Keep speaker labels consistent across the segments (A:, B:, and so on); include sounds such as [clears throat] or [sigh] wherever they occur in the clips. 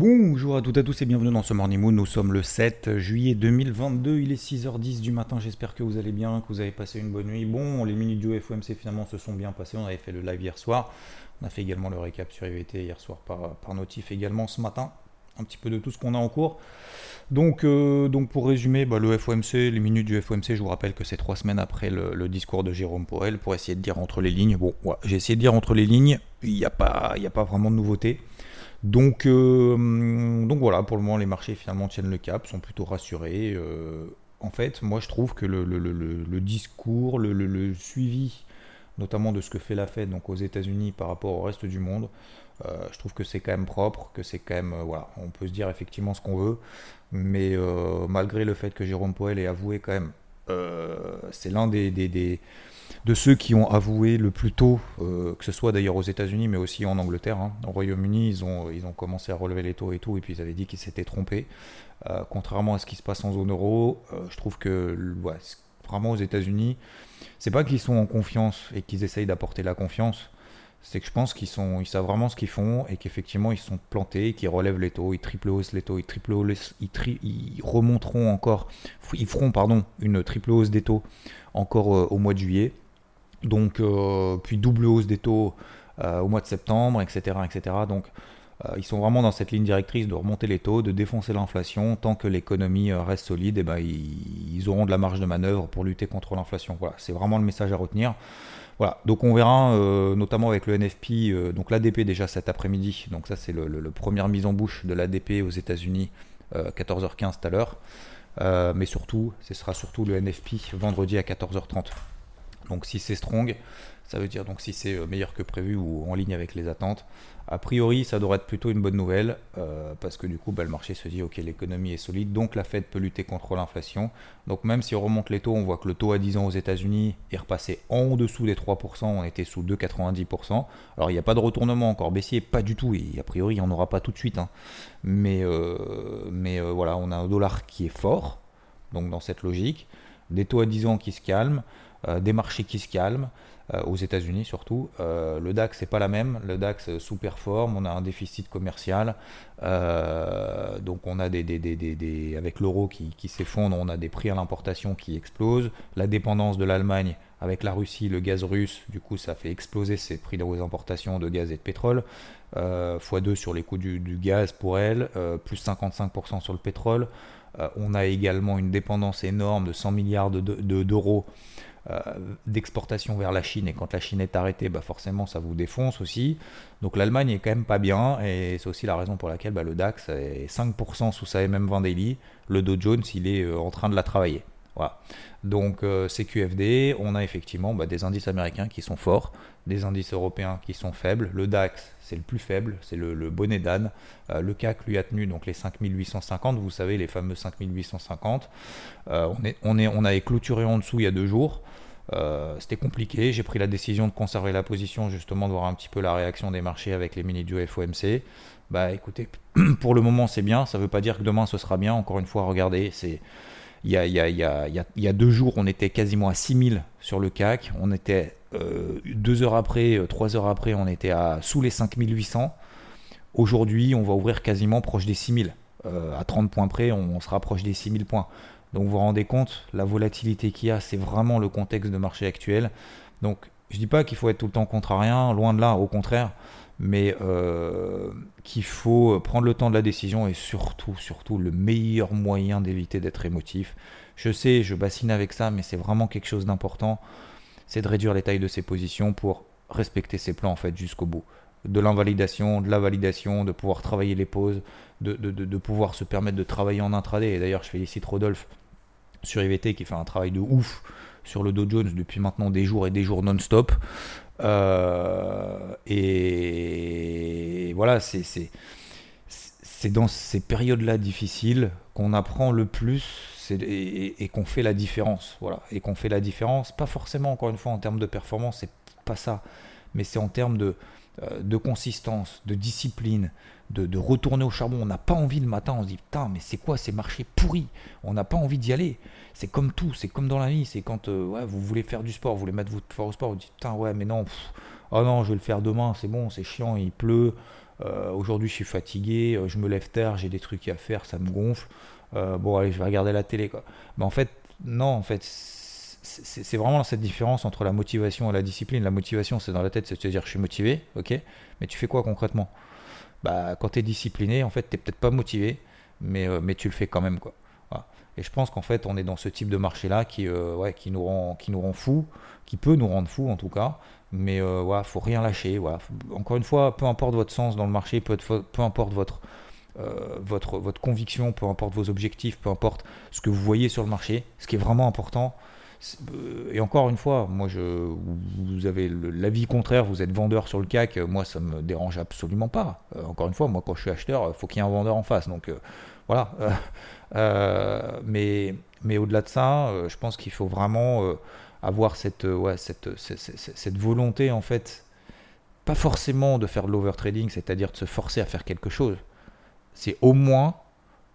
A: Bonjour à toutes et à tous et bienvenue dans ce Morning Moon. Nous sommes le 7 juillet 2022, il est 6h10 du matin. J'espère que vous allez bien, que vous avez passé une bonne nuit. Bon, les minutes du FOMC finalement se sont bien passées. On avait fait le live hier soir. On a fait également le récap sur IVT hier soir par, notif également ce matin. Un petit peu de tout ce qu'on a en cours. Donc, euh, pour résumer, bah, le FOMC, les minutes du FOMC, je vous rappelle que c'est trois semaines après le, discours de Jérôme Powell pour essayer de dire entre les lignes. Bon, j'ai essayé de dire entre les lignes, il n'y a, pas, a pas vraiment de nouveauté. Donc, euh, donc voilà, pour le moment, les marchés finalement tiennent le cap, sont plutôt rassurés. Euh, en fait, moi je trouve que le, discours, le, suivi notamment de ce que fait la Fed donc aux États-Unis par rapport au reste du monde. Euh, je trouve que c'est quand même propre, que c'est quand même voilà, on peut se dire effectivement ce qu'on veut, mais malgré le fait que Jérôme Poel ait avoué quand même, c'est l'un des, de ceux qui ont avoué le plus tôt, que ce soit d'ailleurs aux États-Unis, mais aussi en Angleterre. Hein. Au Royaume-Uni, ils ont, ils ont commencé à relever les taux et tout, et puis ils avaient dit qu'ils s'étaient trompés. contrairement à ce qui se passe en zone euro, je trouve que vraiment aux États-Unis, c'est pas qu'ils sont en confiance et qu'ils essayent d'apporter la confiance, c'est que je pense qu'ils sont, ils savent vraiment ce qu'ils font et qu'effectivement ils sont plantés, qu'ils relèvent les taux, ils triple haussent les taux, ils triple ils, remonteront encore, ils feront pardon une triple hausse des taux encore euh, au mois de juillet, donc euh, puis double hausse des taux euh, au mois de septembre, etc., etc. Donc ils sont vraiment dans cette ligne directrice de remonter les taux, de défoncer l'inflation. Tant que l'économie reste solide, et eh ben, ils, auront de la marge de manœuvre pour lutter contre l'inflation. Voilà, c'est vraiment le message à retenir. Voilà, donc on verra euh, notamment avec le NFP, donc l'ADP déjà cet après-midi. Donc ça c'est le, première mise en bouche de l'ADP aux États-Unis, 14h15 tout à l'heure. mais surtout, ce sera surtout le NFP vendredi à 14h30. Donc si c'est strong, ça veut dire donc si c'est meilleur que prévu ou en ligne avec les attentes, a priori, ça devrait être plutôt une bonne nouvelle euh, parce que du coup, bah, le marché se dit ok, l'économie est solide, donc la Fed peut lutter contre l'inflation. Donc même si on remonte les taux, on voit que le taux à 10 ans aux États-Unis est repassé en dessous des 3%, on était sous 2,90%. Alors il n'y a pas de retournement encore baissier, pas du tout, et a priori il n'y en aura pas tout de suite. Hein. Mais, euh, mais euh, voilà, on a un dollar qui est fort, donc dans cette logique, des taux à 10 ans qui se calment, des marchés qui se calment. Euh, aux États-Unis surtout. Euh, le DAX, c'est pas la même. Le DAX sous-performe, on a un déficit commercial. Euh, donc on a des, des, des, des avec l'euro qui, qui s'effondre, on a des prix à l'importation qui explosent. La dépendance de l'Allemagne avec la Russie, le gaz russe, du coup ça fait exploser ses prix aux importations de gaz et de pétrole. Euh, x2 sur les coûts du, du gaz pour elle, plus 55% sur le pétrole. on a également une dépendance énorme de 100 milliards d'euros de, euh, d'exportation vers la Chine et quand la Chine est arrêtée, bah forcément ça vous défonce aussi. Donc l'Allemagne est quand même pas bien et c'est aussi la raison pour laquelle bah, le DAX est 5% sous sa MM20 daily, le Dow Jones il est euh, en train de la travailler. Voilà. Donc euh, CQFD, on a effectivement bah, des indices américains qui sont forts, des indices européens qui sont faibles. Le DAX, c'est le plus faible, c'est le, bonnet d'âne. le CAC lui a tenu donc les 5850, vous savez les fameux 5850. on, est, on, est, on avait clôturé en dessous il y a deux jours. Euh, c'était compliqué. J'ai pris la décision de conserver la position, justement, de voir un petit peu la réaction des marchés avec les mini du FOMC. Bah écoutez, [clears throat] pour le moment c'est bien. Ça ne veut pas dire que demain ce sera bien. Encore une fois, regardez, c'est. Il y, a, il, y a, il, y a, il y a, deux jours, on était quasiment à 6000 sur le CAC. On était euh, deux heures après, euh, trois heures après, on était à sous les 5800. Aujourd'hui, on va ouvrir quasiment proche des 6000. à 30 points près, on, on se rapproche des 6000 points. Donc vous vous rendez compte, la volatilité qu'il y a, c'est vraiment le contexte de marché actuel. Donc je dis pas qu'il faut être tout le temps contrariant, loin de là, au contraire, mais euh, qu'il faut prendre le temps de la décision et surtout, surtout, le meilleur moyen d'éviter d'être émotif. Je sais, je bassine avec ça, mais c'est vraiment quelque chose d'important, c'est de réduire les tailles de ses positions pour respecter ses plans en fait jusqu'au bout de l'invalidation, de la validation, de pouvoir travailler les pauses, de, pouvoir se permettre de travailler en intraday. Et d'ailleurs, je félicite Rodolphe sur IVT qui fait un travail de ouf sur le Dow Jones depuis maintenant des jours et des jours non-stop. Euh, et voilà, c'est dans ces périodes-là difficiles qu'on apprend le plus et, qu'on fait la différence. Voilà, et qu'on fait la différence, pas forcément encore une fois en termes de performance, c'est pas ça, mais c'est en termes de, de consistance, de discipline, de, retourner au charbon. On n'a pas envie le matin, on se dit putain, mais c'est quoi ces marchés pourris? On n'a pas envie d'y aller. C'est comme tout, c'est comme dans la vie. C'est quand euh, ouais, vous voulez faire du sport, vous voulez mettre votre fort au sport, vous dites putain, ouais, mais non, oh non, je vais le faire demain, c'est bon, c'est chiant, il pleut. Euh, aujourd'hui, je suis fatigué, je me lève tard, j'ai des trucs à faire, ça me gonfle. bon, allez, je vais regarder la télé. Quoi. Mais en fait, non, en fait, c'est vraiment cette différence entre la motivation et la discipline. La motivation, c'est dans la tête, c'est de dire je suis motivé, ok, mais tu fais quoi concrètement? Bah, Quand tu es discipliné, en fait, tu n'es peut-être pas motivé, mais, euh, mais tu le fais quand même. Quoi. Et je pense qu'en fait, on est dans ce type de marché-là qui, euh, nous rend, qui nous rend fou, qui peut nous rendre fou en tout cas, mais euh, ouais, faut rien lâcher. Encore une fois, peu importe votre sens dans le marché, peu, importe votre, votre, conviction, peu importe vos objectifs, peu importe ce que vous voyez sur le marché, ce qui est vraiment important, euh, et encore une fois, moi, je, vous avez l'avis contraire, vous êtes vendeur sur le CAC, moi, ça me dérange absolument pas. Euh, encore une fois, moi, quand je suis acheteur, il faut qu'il y ait un vendeur en face. Donc, euh, voilà. [laughs] mais mais au-delà de ça, je pense qu'il faut vraiment avoir cette, ouais, cette, cette, volonté, en fait, pas forcément de faire de l'overtrading, c'est-à-dire de se forcer à faire quelque chose. C'est au moins,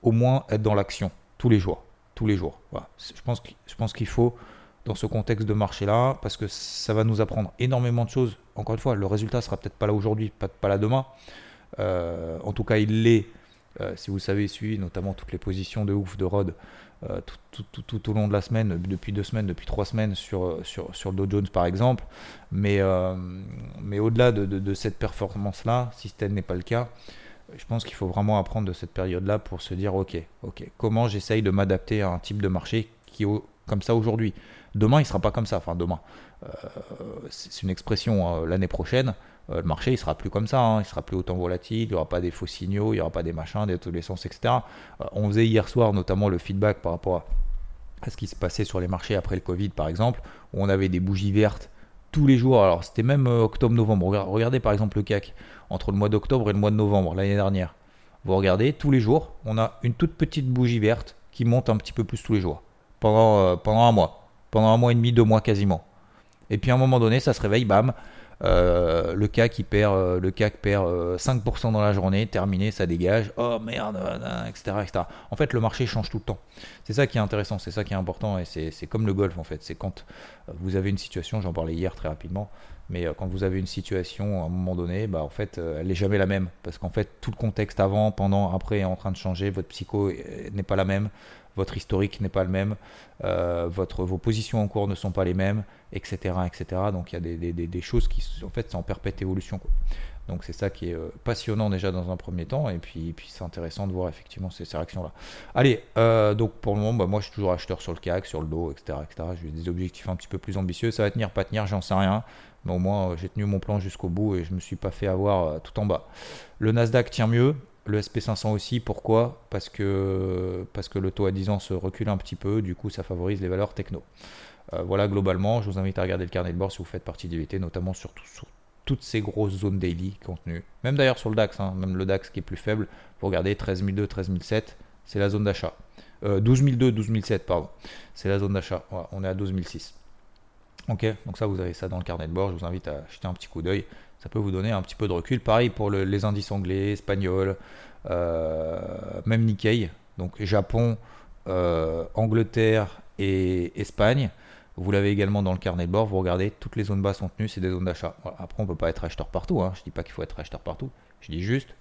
A: au moins être dans l'action, tous les jours. Tous les jours. Voilà. Je pense qu'il faut dans ce contexte de marché-là, parce que ça va nous apprendre énormément de choses. Encore une fois, le résultat sera peut-être pas là aujourd'hui, pas, là demain. Euh, en tout cas, il l'est, euh, si vous savez, suivi notamment toutes les positions de ouf de Rod euh, tout, tout, au long de la semaine, depuis deux semaines, depuis trois semaines sur, sur, sur le Dow Jones par exemple. Mais, mais au-delà de, de, cette performance-là, si tel n'est pas le cas, je pense qu'il faut vraiment apprendre de cette période-là pour se dire ok, ok, comment j'essaye de m'adapter à un type de marché qui est comme ça aujourd'hui. Demain, il sera pas comme ça. Enfin, demain, euh, c'est une expression. Hein, l'année prochaine, euh, le marché, il sera plus comme ça. Hein. il sera plus autant volatile. Il n'y aura pas des faux signaux. Il n'y aura pas des machins, des sens, etc. Euh, on faisait hier soir, notamment, le feedback par rapport à, ce qui se passait sur les marchés après le Covid, par exemple, où on avait des bougies vertes tous les jours. Alors, c'était même octobre-novembre. Regardez, par exemple, le CAC entre le mois d'octobre et le mois de novembre l'année dernière. Vous regardez, tous les jours, on a une toute petite bougie verte qui monte un petit peu plus tous les jours pendant, pendant un mois pendant un mois et demi, deux mois quasiment. Et puis à un moment donné, ça se réveille, bam, euh, le CAC qui perd, euh, le CAC perd 5% euh, dans la journée, terminé, ça dégage, oh merde, etc., etc. En fait, le marché change tout le temps. C'est ça qui est intéressant, c'est ça qui est important, et c'est comme le golf en fait. C'est quand vous avez une situation, j'en parlais hier très rapidement, mais quand vous avez une situation à un moment donné, bah en fait, elle n'est jamais la même, parce qu'en fait, tout le contexte avant, pendant, après est en train de changer, votre psycho n'est pas la même votre historique n'est pas le même, euh, vos positions en cours ne sont pas les mêmes, etc. etc. Donc il y a des, choses qui, en fait, c'est en perpète évolution. Donc c'est ça qui est euh, passionnant déjà dans un premier temps, et puis, puis c'est intéressant de voir effectivement ces, ces réactions-là. Allez, euh, donc pour le moment, bah, moi je suis toujours acheteur sur le CAC, sur le dos, etc. etc. J'ai des objectifs un petit peu plus ambitieux, ça va tenir, pas tenir, j'en sais rien. Mais au moins j'ai tenu mon plan jusqu'au bout et je ne me suis pas fait avoir tout en bas. Le Nasdaq tient mieux, le SP500 aussi, pourquoi? Parce que, le taux à 10 ans se recule un petit peu, du coup ça favorise les valeurs techno. Euh, voilà globalement, je vous invite à regarder le carnet de bord si vous faites partie d'IVT, notamment sur, sur, toutes ces grosses zones daily contenues. Même d'ailleurs sur le DAX, hein, même le DAX qui est plus faible, vous regardez 13002, 13007, c'est la zone d'achat. Euh, 12002, 12007, pardon, c'est la zone d'achat. on est à 12006. Ok, donc ça vous avez ça dans le carnet de bord, je vous invite à jeter un petit coup d'œil ça peut vous donner un petit peu de recul. Pareil pour les indices anglais, espagnols, euh, même Nikkei, donc Japon, euh, Angleterre et Espagne. Vous l'avez également dans le carnet de bord, vous regardez, toutes les zones basses sont tenues, c'est des zones d'achat. Après, on ne peut pas être acheteur partout, hein. je ne dis pas qu'il faut être acheteur partout, je dis juste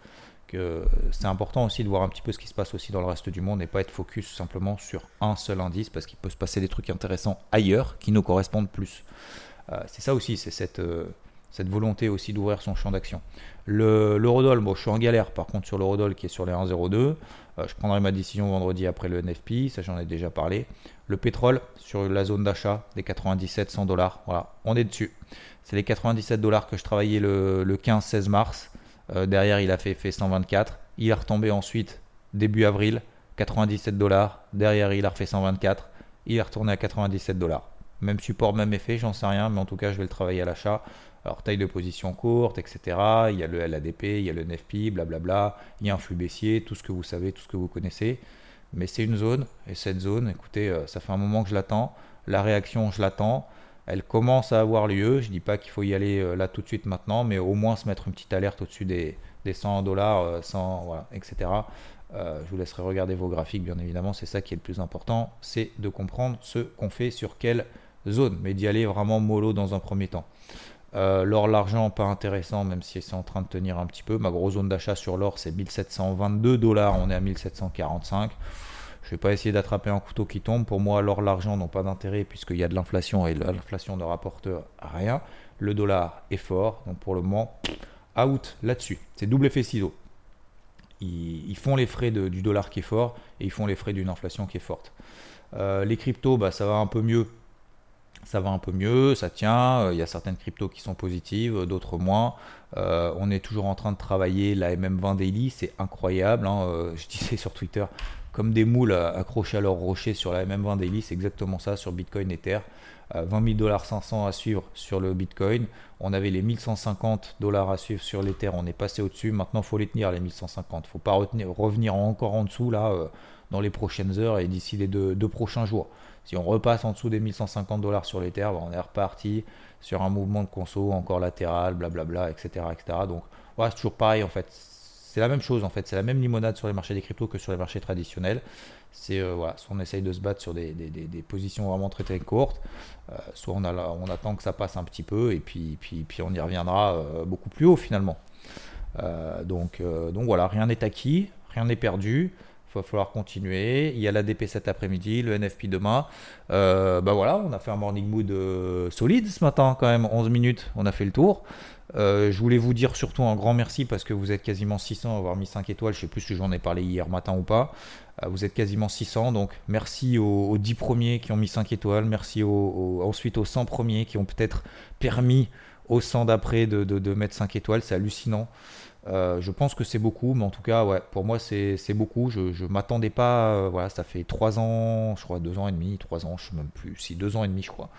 A: que c'est important aussi de voir un petit peu ce qui se passe aussi dans le reste du monde et pas être focus simplement sur un seul indice parce qu'il peut se passer des trucs intéressants ailleurs qui nous correspondent plus. Euh, c'est ça aussi, c'est cette, cette volonté aussi d'ouvrir son champ d'action. L'eurodoll, bon, je suis en galère par contre sur l'eurodoll qui est sur les 1,02. Euh, je prendrai ma décision vendredi après le NFP, ça j'en ai déjà parlé. Le pétrole sur la zone d'achat des 97-100 dollars, voilà, on est dessus. C'est les 97 dollars que je travaillais le, 15-16 mars. Euh, derrière, il a fait, fait 124. Il est retombé ensuite début avril, 97 dollars. Derrière, il a refait 124. Il est retourné à 97 dollars. Même support, même effet, j'en sais rien, mais en tout cas, je vais le travailler à l'achat. Alors taille de position courte, etc. Il y a le LADP, il y a le NFP, blablabla. Il y a un flux baissier, tout ce que vous savez, tout ce que vous connaissez. Mais c'est une zone, et cette zone, écoutez, euh, ça fait un moment que je l'attends. La réaction, je l'attends. Elle commence à avoir lieu. Je ne dis pas qu'il faut y aller euh, là tout de suite maintenant, mais au moins se mettre une petite alerte au-dessus des, 100 dollars, 100, voilà, etc. je vous laisserai regarder vos graphiques, bien évidemment. C'est ça qui est le plus important, c'est de comprendre ce qu'on fait sur quelle zone, mais d'y aller vraiment mollo dans un premier temps. Euh, l'or, l'argent, pas intéressant, même si c'est en train de tenir un petit peu. Ma grosse zone d'achat sur l'or, c'est 1722 dollars. On est à 1745. Je vais pas essayer d'attraper un couteau qui tombe. Pour moi, l'or, l'argent n'ont pas d'intérêt puisqu'il y a de l'inflation et l'inflation ne rapporte rien. Le dollar est fort, donc pour le moment, out là-dessus. C'est double effet ciseau. Ils, font les frais du dollar qui est fort et ils font les frais d'une inflation qui est forte. Euh, les cryptos, bah, ça va un peu mieux ça va un peu mieux, ça tient. Euh, il y a certaines cryptos qui sont positives, d'autres moins. Euh, on est toujours en train de travailler la MM20 Daily, c'est incroyable. Hein. Euh, je disais sur Twitter, comme des moules accrochés à leur rocher sur la MM20 Daily, c'est exactement ça sur Bitcoin Ether. 20 000 dollars 500 à suivre sur le Bitcoin. On avait les 1150 dollars à suivre sur l'Ether, on est passé au-dessus. Maintenant, il faut les tenir les 1150. Il faut pas revenir encore en dessous là dans les prochaines heures et d'ici les deux prochains jours. Si on repasse en dessous des 1150 dollars sur les terres, on est reparti sur un mouvement de conso encore latéral, blablabla, etc. etc. Donc voilà, c'est toujours pareil en fait. C'est la même chose en fait, c'est la même limonade sur les marchés des cryptos que sur les marchés traditionnels. C'est euh, voilà, soit on essaye de se battre sur des, positions vraiment très très courtes, euh, soit on, a, on attend que ça passe un petit peu et puis, puis, puis on y reviendra euh, beaucoup plus haut finalement. donc, donc voilà, rien n'est acquis, rien n'est perdu. Il va falloir continuer. Il y a l'ADP cet après-midi, le NFP demain. Euh, bah voilà, on a fait un morning mood euh, solide ce matin quand même, 11 minutes, on a fait le tour. Euh, je voulais vous dire surtout un grand merci parce que vous êtes quasiment 600 à avoir mis 5 étoiles. Je sais plus si j'en ai parlé hier matin ou pas. vous êtes quasiment 600, donc merci aux, 10 premiers qui ont mis 5 étoiles. Merci ensuite aux 100 premiers qui ont peut-être permis aux 100 d'après de, de, mettre 5 étoiles. C'est hallucinant. Euh, je pense que c'est beaucoup, mais en tout cas, ouais, pour moi, c'est beaucoup. Je m'attendais pas. Euh, voilà, ça fait 3 ans, je crois, 2 ans et demi, 3 ans, je ne sais même plus. Si, 2 ans et demi, je crois.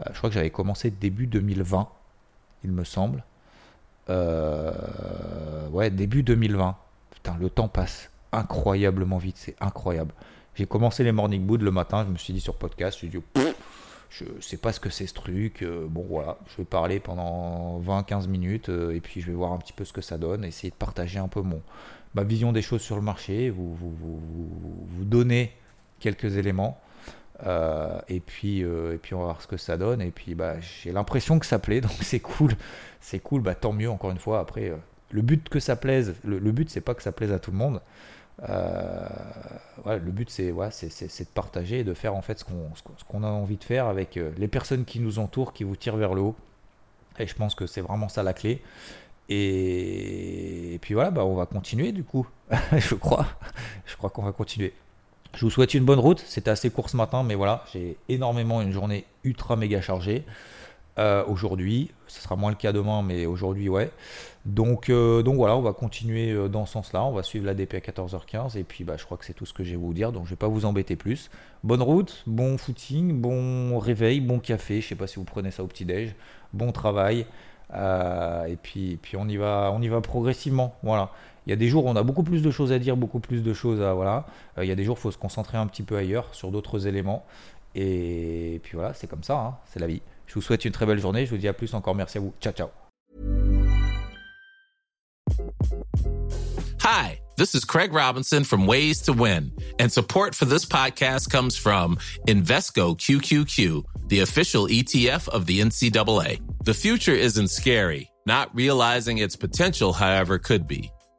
A: Euh, je crois que j'avais commencé début 2020, il me semble. ouais, début 2020. Putain, le temps passe incroyablement vite, c'est incroyable. J'ai commencé les morning mood le matin, je me suis dit sur podcast, je suis dit, je sais pas ce que c'est ce truc. Euh, bon voilà, je vais parler pendant 20-15 minutes euh, et puis je vais voir un petit peu ce que ça donne, essayer de partager un peu mon, ma vision des choses sur le marché, vous, vous, vous, donner quelques éléments. Euh, et, puis, et puis on va voir ce que ça donne. Et puis bah, j'ai l'impression que ça plaît, [laughs] donc c'est cool. C'est cool, bah, tant mieux encore une fois. Après, le but que ça plaise, le but c'est pas que ça plaise à tout le monde. Euh, le but c'est de partager et de faire en fait ce qu'on a envie de faire avec euh, les personnes qui nous entourent, qui vous tirent vers le haut. Et je pense que c'est vraiment ça la clé. Et, puis voilà, bah, on va continuer du coup. [laughs] je crois. Je crois qu'on va continuer. Je vous souhaite une bonne route. C'était assez court ce matin, mais voilà, j'ai énormément une journée ultra méga chargée. Euh, aujourd'hui. Ce sera moins le cas demain, mais aujourd'hui, ouais. Donc, euh, donc voilà, on va continuer euh, dans ce sens-là. On va suivre l'ADP à 14h15. Et puis, bah, je crois que c'est tout ce que j'ai à vous dire. Donc, je vais pas vous embêter plus. Bonne route, bon footing, bon réveil, bon café. Je sais pas si vous prenez ça au petit-déj. Bon travail. et puis, puis on, y va, on y va progressivement. Voilà. Il y a des jours où on a beaucoup plus de choses à dire, beaucoup plus de choses à. Voilà. il y a des jours où il faut se concentrer un petit peu ailleurs, sur d'autres éléments. Et puis voilà, c'est comme ça, hein. c'est la vie. Je vous souhaite une très belle journée. Je vous dis à plus. Encore merci à vous. Ciao, ciao.
B: Hi, this is Craig Robinson from Ways to Win, and support for this podcast comes from Invesco QQQ, the official ETF of the NCAA. The future isn't scary. Not realizing its potential, however, could be.